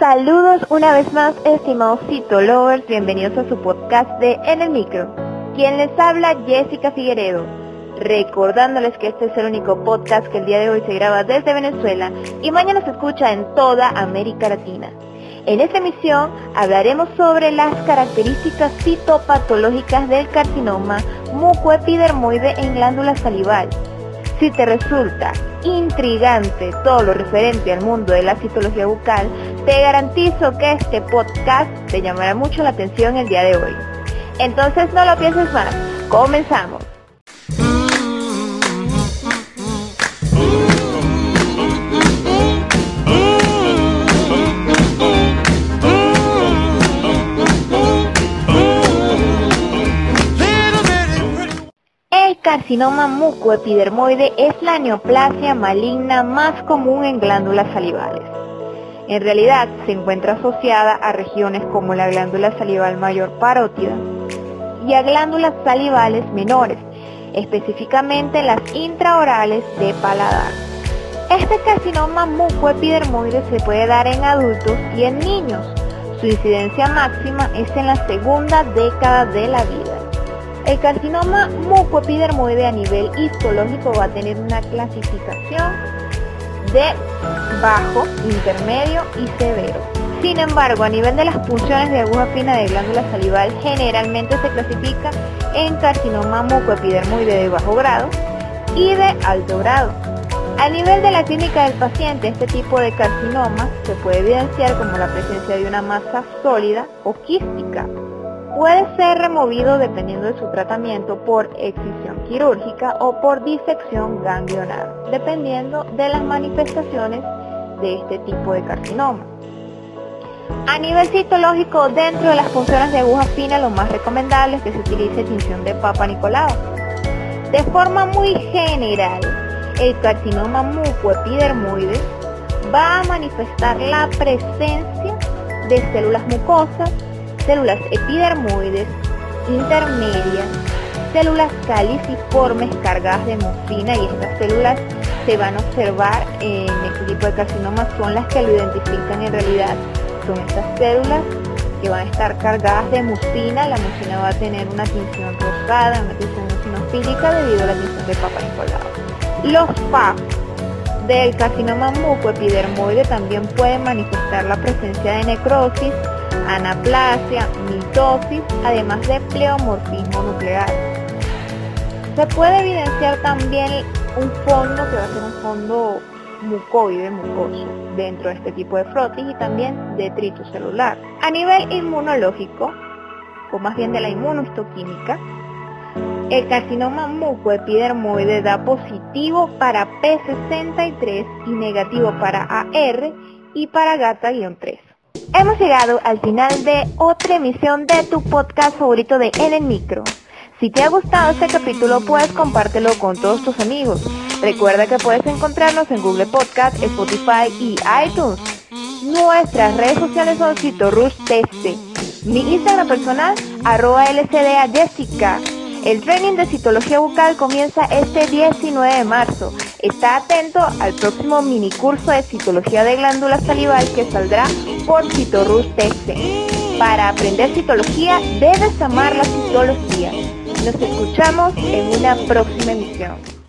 Saludos una vez más, estimados Cito Lovers, bienvenidos a su podcast de En el Micro. Quien les habla, Jessica Figueredo. Recordándoles que este es el único podcast que el día de hoy se graba desde Venezuela y mañana se escucha en toda América Latina. En esta emisión hablaremos sobre las características citopatológicas del carcinoma mucoepidermoide en glándula salival. Si te resulta intrigante todo lo referente al mundo de la citología bucal, te garantizo que este podcast te llamará mucho la atención el día de hoy. Entonces no lo pienses más, comenzamos. El carcinoma mucoepidermoide es la neoplasia maligna más común en glándulas salivales. En realidad se encuentra asociada a regiones como la glándula salival mayor parótida y a glándulas salivales menores, específicamente las intraorales de paladar. Este carcinoma mucoepidermoide se puede dar en adultos y en niños. Su incidencia máxima es en la segunda década de la vida. El carcinoma mucoepidermoide a nivel histológico va a tener una clasificación de bajo, intermedio y severo. Sin embargo, a nivel de las punciones de aguja fina de glándula salival, generalmente se clasifica en carcinoma mucoepidermoide de bajo grado y de alto grado. A nivel de la clínica del paciente, este tipo de carcinoma se puede evidenciar como la presencia de una masa sólida o quística, Puede ser removido dependiendo de su tratamiento por excisión quirúrgica o por disección ganglionar, dependiendo de las manifestaciones de este tipo de carcinoma. A nivel citológico, dentro de las funciones de aguja fina, lo más recomendable es que se utilice tinción de Papa Nicolau. De forma muy general, el carcinoma mucoepidermoide va a manifestar la presencia de células mucosas células epidermoides intermedias, células caliciformes cargadas de mucina y estas células se van a observar en este tipo de carcinomas son las que lo identifican en realidad. Son estas células que van a estar cargadas de mucina, la mucina va a tener una tinción rosada, una tinción mucinofílica debido a la tinción de Papa Nicolau. Los PAP del carcinoma mucoepidermoide también pueden manifestar la presencia de necrosis, anaplasia, mitosis, además de pleomorfismo nuclear. Se puede evidenciar también un fondo que va a ser un fondo mucoide, mucoso, dentro de este tipo de frotis y también detrito celular. A nivel inmunológico, o más bien de la inmunohistoquímica, el carcinoma mucoepidermoide da positivo para P63 y negativo para AR y para GATA-3. Hemos llegado al final de otra emisión de tu podcast favorito de En el Micro. Si te ha gustado este capítulo, puedes compártelo con todos tus amigos. Recuerda que puedes encontrarnos en Google Podcast, Spotify y iTunes. Nuestras redes sociales son CitoRushTeste. Mi Instagram personal, arroba LCDA Jessica. El training de citología bucal comienza este 19 de marzo. Está atento al próximo mini curso de citología de glándula salival que saldrá por Citorus TC. Para aprender citología debes amar la citología. Nos escuchamos en una próxima emisión.